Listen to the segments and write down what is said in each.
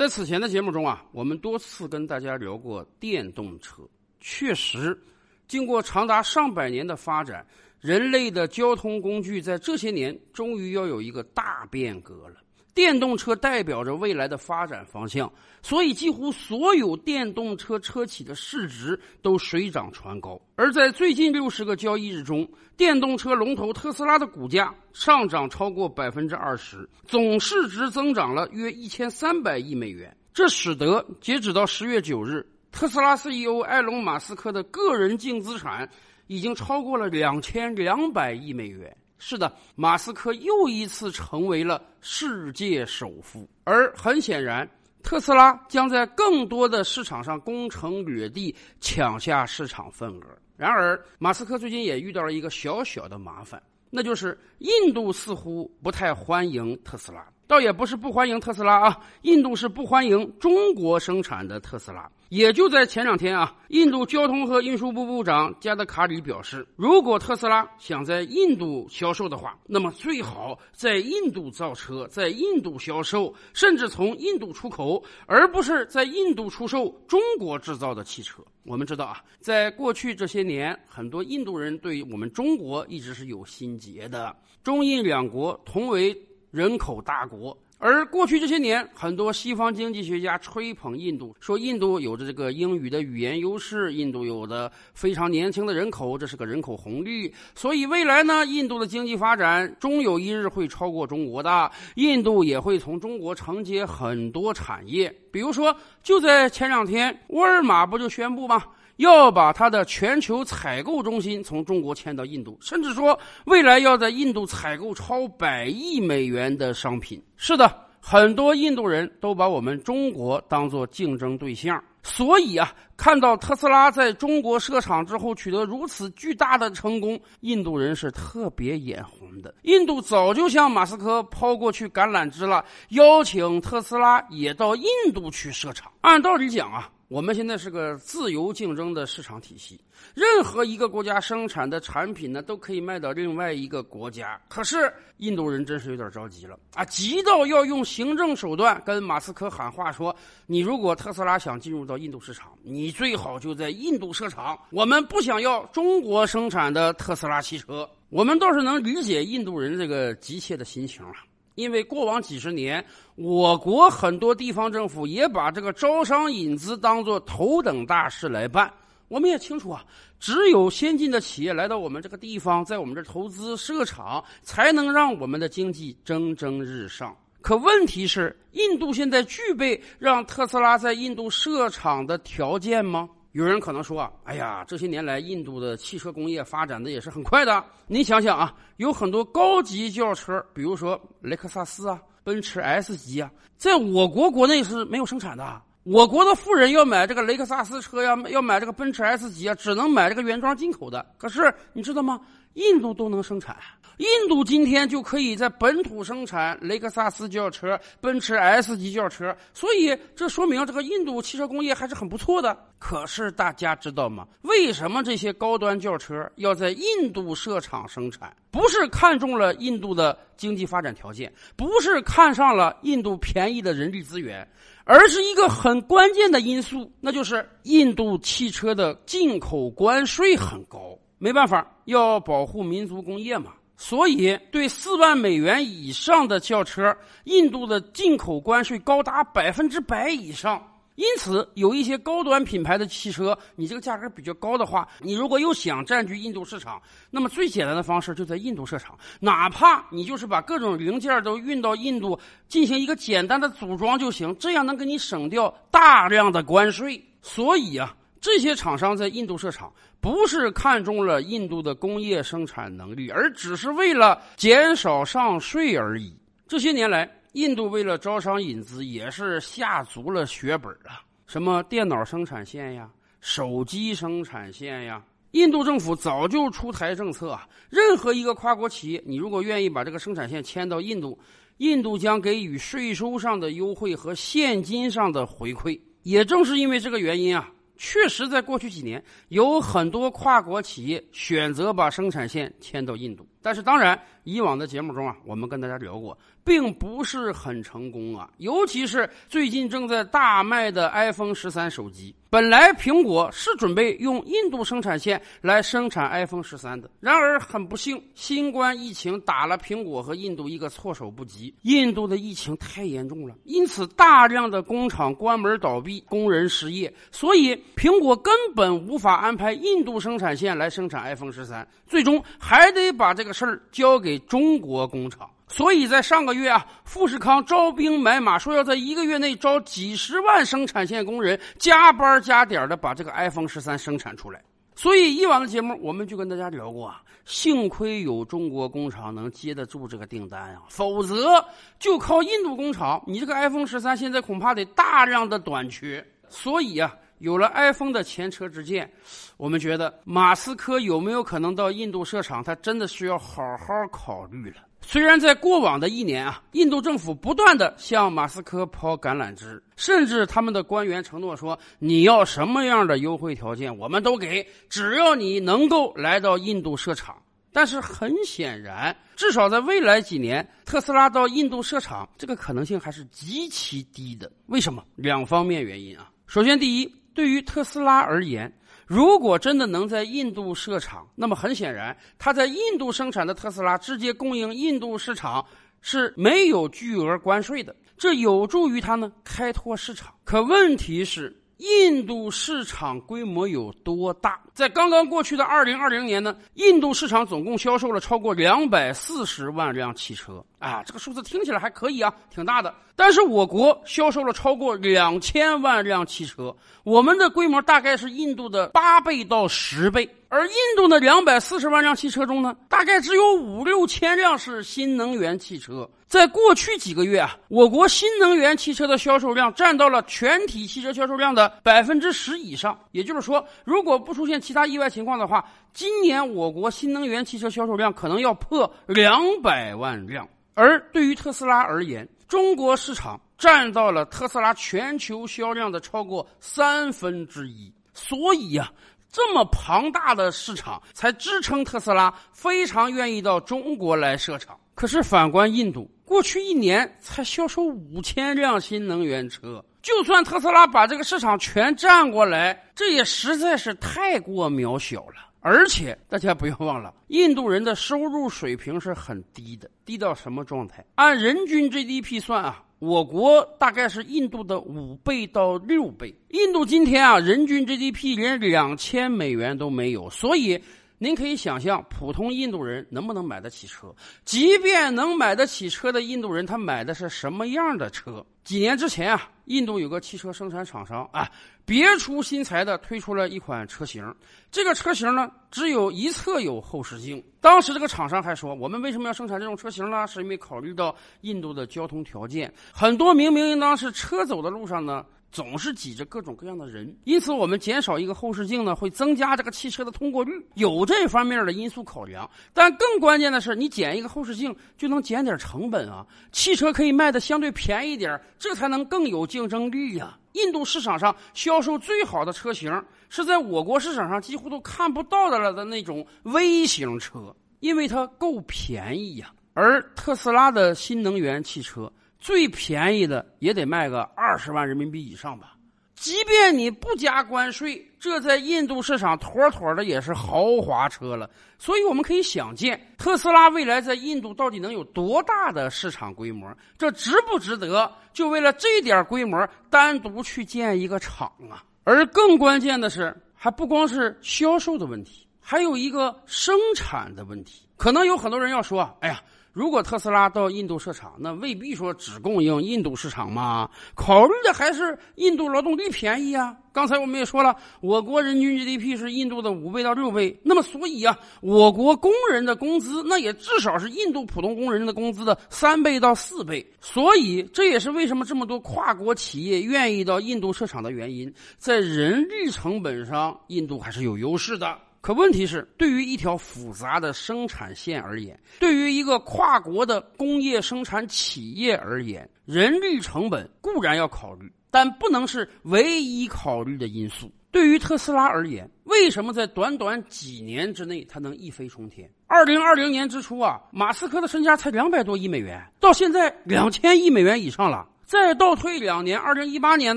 在此前的节目中啊，我们多次跟大家聊过电动车。确实，经过长达上百年的发展，人类的交通工具在这些年终于要有一个大变革了。电动车代表着未来的发展方向，所以几乎所有电动车车企的市值都水涨船高。而在最近六十个交易日中，电动车龙头特斯拉的股价上涨超过百分之二十，总市值增长了约一千三百亿美元。这使得截止到十月九日，特斯拉 CEO 埃隆·马斯克的个人净资产已经超过了两千两百亿美元。是的，马斯克又一次成为了世界首富，而很显然，特斯拉将在更多的市场上攻城略地，抢下市场份额。然而，马斯克最近也遇到了一个小小的麻烦，那就是印度似乎不太欢迎特斯拉。倒也不是不欢迎特斯拉啊，印度是不欢迎中国生产的特斯拉。也就在前两天啊，印度交通和运输部部长加德卡里表示，如果特斯拉想在印度销售的话，那么最好在印度造车，在印度销售，甚至从印度出口，而不是在印度出售中国制造的汽车。我们知道啊，在过去这些年，很多印度人对我们中国一直是有心结的。中印两国同为。人口大国，而过去这些年，很多西方经济学家吹捧印度，说印度有着这个英语的语言优势，印度有的非常年轻的人口，这是个人口红利，所以未来呢，印度的经济发展终有一日会超过中国的，印度也会从中国承接很多产业，比如说，就在前两天，沃尔玛不就宣布吗？要把它的全球采购中心从中国迁到印度，甚至说未来要在印度采购超百亿美元的商品。是的，很多印度人都把我们中国当做竞争对象，所以啊，看到特斯拉在中国设厂之后取得如此巨大的成功，印度人是特别眼红的。印度早就向马斯克抛过去橄榄枝了，邀请特斯拉也到印度去设厂。按道理讲啊。我们现在是个自由竞争的市场体系，任何一个国家生产的产品呢，都可以卖到另外一个国家。可是印度人真是有点着急了啊，急到要用行政手段跟马斯克喊话，说：“你如果特斯拉想进入到印度市场，你最好就在印度设厂，我们不想要中国生产的特斯拉汽车。”我们倒是能理解印度人这个急切的心情啊。因为过往几十年，我国很多地方政府也把这个招商引资当做头等大事来办。我们也清楚啊，只有先进的企业来到我们这个地方，在我们这投资设厂，才能让我们的经济蒸蒸日上。可问题是，印度现在具备让特斯拉在印度设厂的条件吗？有人可能说啊，哎呀，这些年来印度的汽车工业发展的也是很快的。你想想啊，有很多高级轿车，比如说雷克萨斯啊、奔驰 S 级啊，在我国国内是没有生产的。我国的富人要买这个雷克萨斯车呀，要买这个奔驰 S 级啊，只能买这个原装进口的。可是你知道吗？印度都能生产。印度今天就可以在本土生产雷克萨斯轿车、奔驰 S 级轿车，所以这说明这个印度汽车工业还是很不错的。可是大家知道吗？为什么这些高端轿车要在印度设厂生产？不是看中了印度的经济发展条件，不是看上了印度便宜的人力资源，而是一个很关键的因素，那就是印度汽车的进口关税很高。没办法，要保护民族工业嘛。所以，对四万美元以上的轿车，印度的进口关税高达百分之百以上。因此，有一些高端品牌的汽车，你这个价格比较高的话，你如果又想占据印度市场，那么最简单的方式就在印度设厂，哪怕你就是把各种零件都运到印度进行一个简单的组装就行，这样能给你省掉大量的关税。所以啊。这些厂商在印度设厂，不是看中了印度的工业生产能力，而只是为了减少上税而已。这些年来，印度为了招商引资，也是下足了血本啊！什么电脑生产线呀，手机生产线呀，印度政府早就出台政策啊，任何一个跨国企业，你如果愿意把这个生产线迁到印度，印度将给予税收上的优惠和现金上的回馈。也正是因为这个原因啊。确实，在过去几年，有很多跨国企业选择把生产线迁到印度。但是当然，以往的节目中啊，我们跟大家聊过，并不是很成功啊。尤其是最近正在大卖的 iPhone 十三手机，本来苹果是准备用印度生产线来生产 iPhone 十三的，然而很不幸，新冠疫情打了苹果和印度一个措手不及。印度的疫情太严重了，因此大量的工厂关门倒闭，工人失业，所以苹果根本无法安排印度生产线来生产 iPhone 十三，最终还得把这个。事儿交给中国工厂，所以在上个月啊，富士康招兵买马，说要在一个月内招几十万生产线工人，加班加点的把这个 iPhone 十三生产出来。所以以往的节目我们就跟大家聊过啊，幸亏有中国工厂能接得住这个订单啊，否则就靠印度工厂，你这个 iPhone 十三现在恐怕得大量的短缺。所以啊。有了 iPhone 的前车之鉴，我们觉得马斯克有没有可能到印度设厂，他真的需要好好考虑了。虽然在过往的一年啊，印度政府不断的向马斯克抛橄榄枝，甚至他们的官员承诺说，你要什么样的优惠条件，我们都给，只要你能够来到印度设厂。但是很显然，至少在未来几年，特斯拉到印度设厂这个可能性还是极其低的。为什么？两方面原因啊。首先，第一。对于特斯拉而言，如果真的能在印度设厂，那么很显然，它在印度生产的特斯拉直接供应印度市场是没有巨额关税的，这有助于它呢开拓市场。可问题是。印度市场规模有多大？在刚刚过去的二零二零年呢，印度市场总共销售了超过两百四十万辆汽车啊，这个数字听起来还可以啊，挺大的。但是我国销售了超过两千万辆汽车，我们的规模大概是印度的八倍到十倍。而印度的两百四十万辆汽车中呢，大概只有五六千辆是新能源汽车。在过去几个月啊，我国新能源汽车的销售量占到了全体汽车销售量的百分之十以上。也就是说，如果不出现其他意外情况的话，今年我国新能源汽车销售量可能要破两百万辆。而对于特斯拉而言，中国市场占到了特斯拉全球销量的超过三分之一。所以呀。这么庞大的市场，才支撑特斯拉非常愿意到中国来设厂。可是反观印度，过去一年才销售五千辆新能源车，就算特斯拉把这个市场全占过来，这也实在是太过渺小了。而且大家不要忘了，印度人的收入水平是很低的，低到什么状态？按人均 GDP 算啊。我国大概是印度的五倍到六倍。印度今天啊，人均 GDP 连两千美元都没有，所以您可以想象，普通印度人能不能买得起车？即便能买得起车的印度人，他买的是什么样的车？几年之前啊，印度有个汽车生产厂商啊，别出心裁的推出了一款车型。这个车型呢，只有一侧有后视镜。当时这个厂商还说，我们为什么要生产这种车型呢？是因为考虑到印度的交通条件，很多明明应当是车走的路上呢。总是挤着各种各样的人，因此我们减少一个后视镜呢，会增加这个汽车的通过率，有这方面的因素考量。但更关键的是，你减一个后视镜就能减点成本啊，汽车可以卖的相对便宜点，这才能更有竞争力呀。印度市场上销售最好的车型是在我国市场上几乎都看不到的了的那种微型车，因为它够便宜呀。而特斯拉的新能源汽车。最便宜的也得卖个二十万人民币以上吧，即便你不加关税，这在印度市场妥妥的也是豪华车了。所以我们可以想见，特斯拉未来在印度到底能有多大的市场规模？这值不值得？就为了这点规模，单独去建一个厂啊？而更关键的是，还不光是销售的问题，还有一个生产的问题。可能有很多人要说：“哎呀。”如果特斯拉到印度设厂，那未必说只供应印度市场嘛？考虑的还是印度劳动力便宜啊。刚才我们也说了，我国人均 GDP 是印度的五倍到六倍，那么所以啊，我国工人的工资那也至少是印度普通工人的工资的三倍到四倍。所以这也是为什么这么多跨国企业愿意到印度设厂的原因，在人力成本上，印度还是有优势的。可问题是，对于一条复杂的生产线而言，对于一个跨国的工业生产企业而言，人力成本固然要考虑，但不能是唯一考虑的因素。对于特斯拉而言，为什么在短短几年之内它能一飞冲天？二零二零年之初啊，马斯克的身家才两百多亿美元，到现在两千亿美元以上了。再倒退两年，二零一八年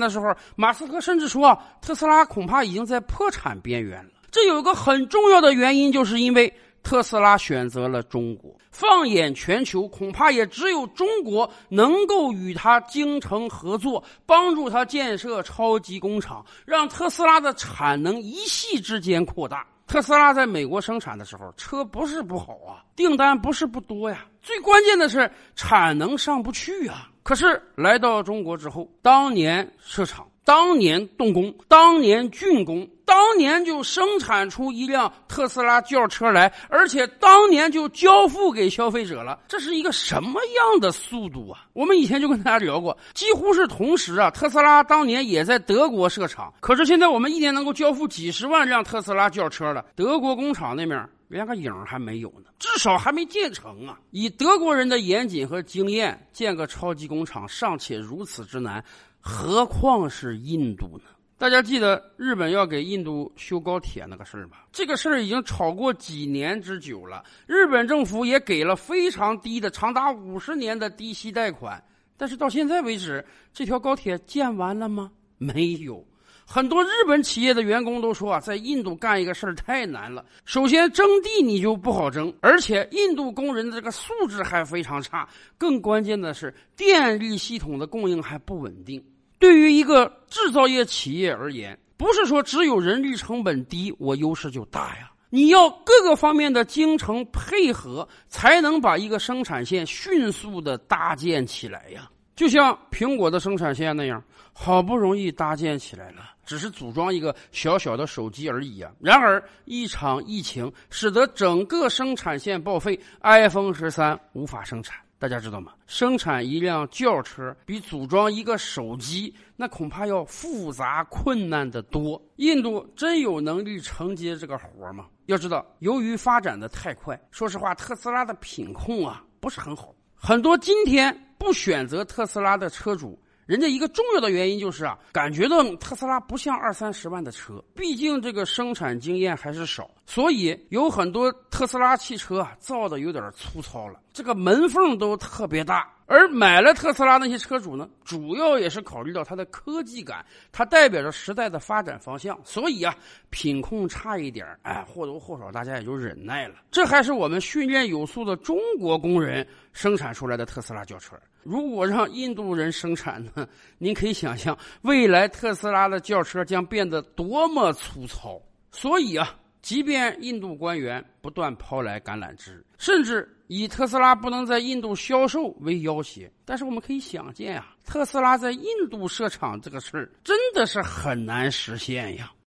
的时候，马斯克甚至说，特斯拉恐怕已经在破产边缘了。这有个很重要的原因，就是因为特斯拉选择了中国。放眼全球，恐怕也只有中国能够与他精诚合作，帮助他建设超级工厂，让特斯拉的产能一夕之间扩大。特斯拉在美国生产的时候，车不是不好啊，订单不是不多呀，最关键的是产能上不去啊。可是来到中国之后，当年设厂，当年动工，当年竣工，当年就生产出一辆特斯拉轿车来，而且当年就交付给消费者了。这是一个什么样的速度啊？我们以前就跟大家聊过，几乎是同时啊。特斯拉当年也在德国设厂，可是现在我们一年能够交付几十万辆特斯拉轿车了，德国工厂那面。连个影还没有呢，至少还没建成啊！以德国人的严谨和经验，建个超级工厂尚且如此之难，何况是印度呢？大家记得日本要给印度修高铁那个事儿吗？这个事儿已经吵过几年之久了，日本政府也给了非常低的、长达五十年的低息贷款，但是到现在为止，这条高铁建完了吗？没有。很多日本企业的员工都说啊，在印度干一个事儿太难了。首先征地你就不好征，而且印度工人的这个素质还非常差。更关键的是，电力系统的供应还不稳定。对于一个制造业企业而言，不是说只有人力成本低，我优势就大呀。你要各个方面的精诚配合，才能把一个生产线迅速的搭建起来呀。就像苹果的生产线那样，好不容易搭建起来了。只是组装一个小小的手机而已啊！然而一场疫情使得整个生产线报废，iPhone 十三无法生产。大家知道吗？生产一辆轿车比组装一个手机那恐怕要复杂困难的多。印度真有能力承接这个活吗？要知道，由于发展的太快，说实话，特斯拉的品控啊不是很好。很多今天不选择特斯拉的车主。人家一个重要的原因就是啊，感觉到特斯拉不像二三十万的车，毕竟这个生产经验还是少，所以有很多特斯拉汽车啊造的有点粗糙了，这个门缝都特别大。而买了特斯拉那些车主呢，主要也是考虑到它的科技感，它代表着时代的发展方向，所以啊，品控差一点，哎，或多或少大家也就忍耐了。这还是我们训练有素的中国工人生产出来的特斯拉轿车。如果让印度人生产呢？您可以想象，未来特斯拉的轿车将变得多么粗糙。所以啊，即便印度官员不断抛来橄榄枝，甚至以特斯拉不能在印度销售为要挟，但是我们可以想见啊，特斯拉在印度设厂这个事儿真的是很难实现呀。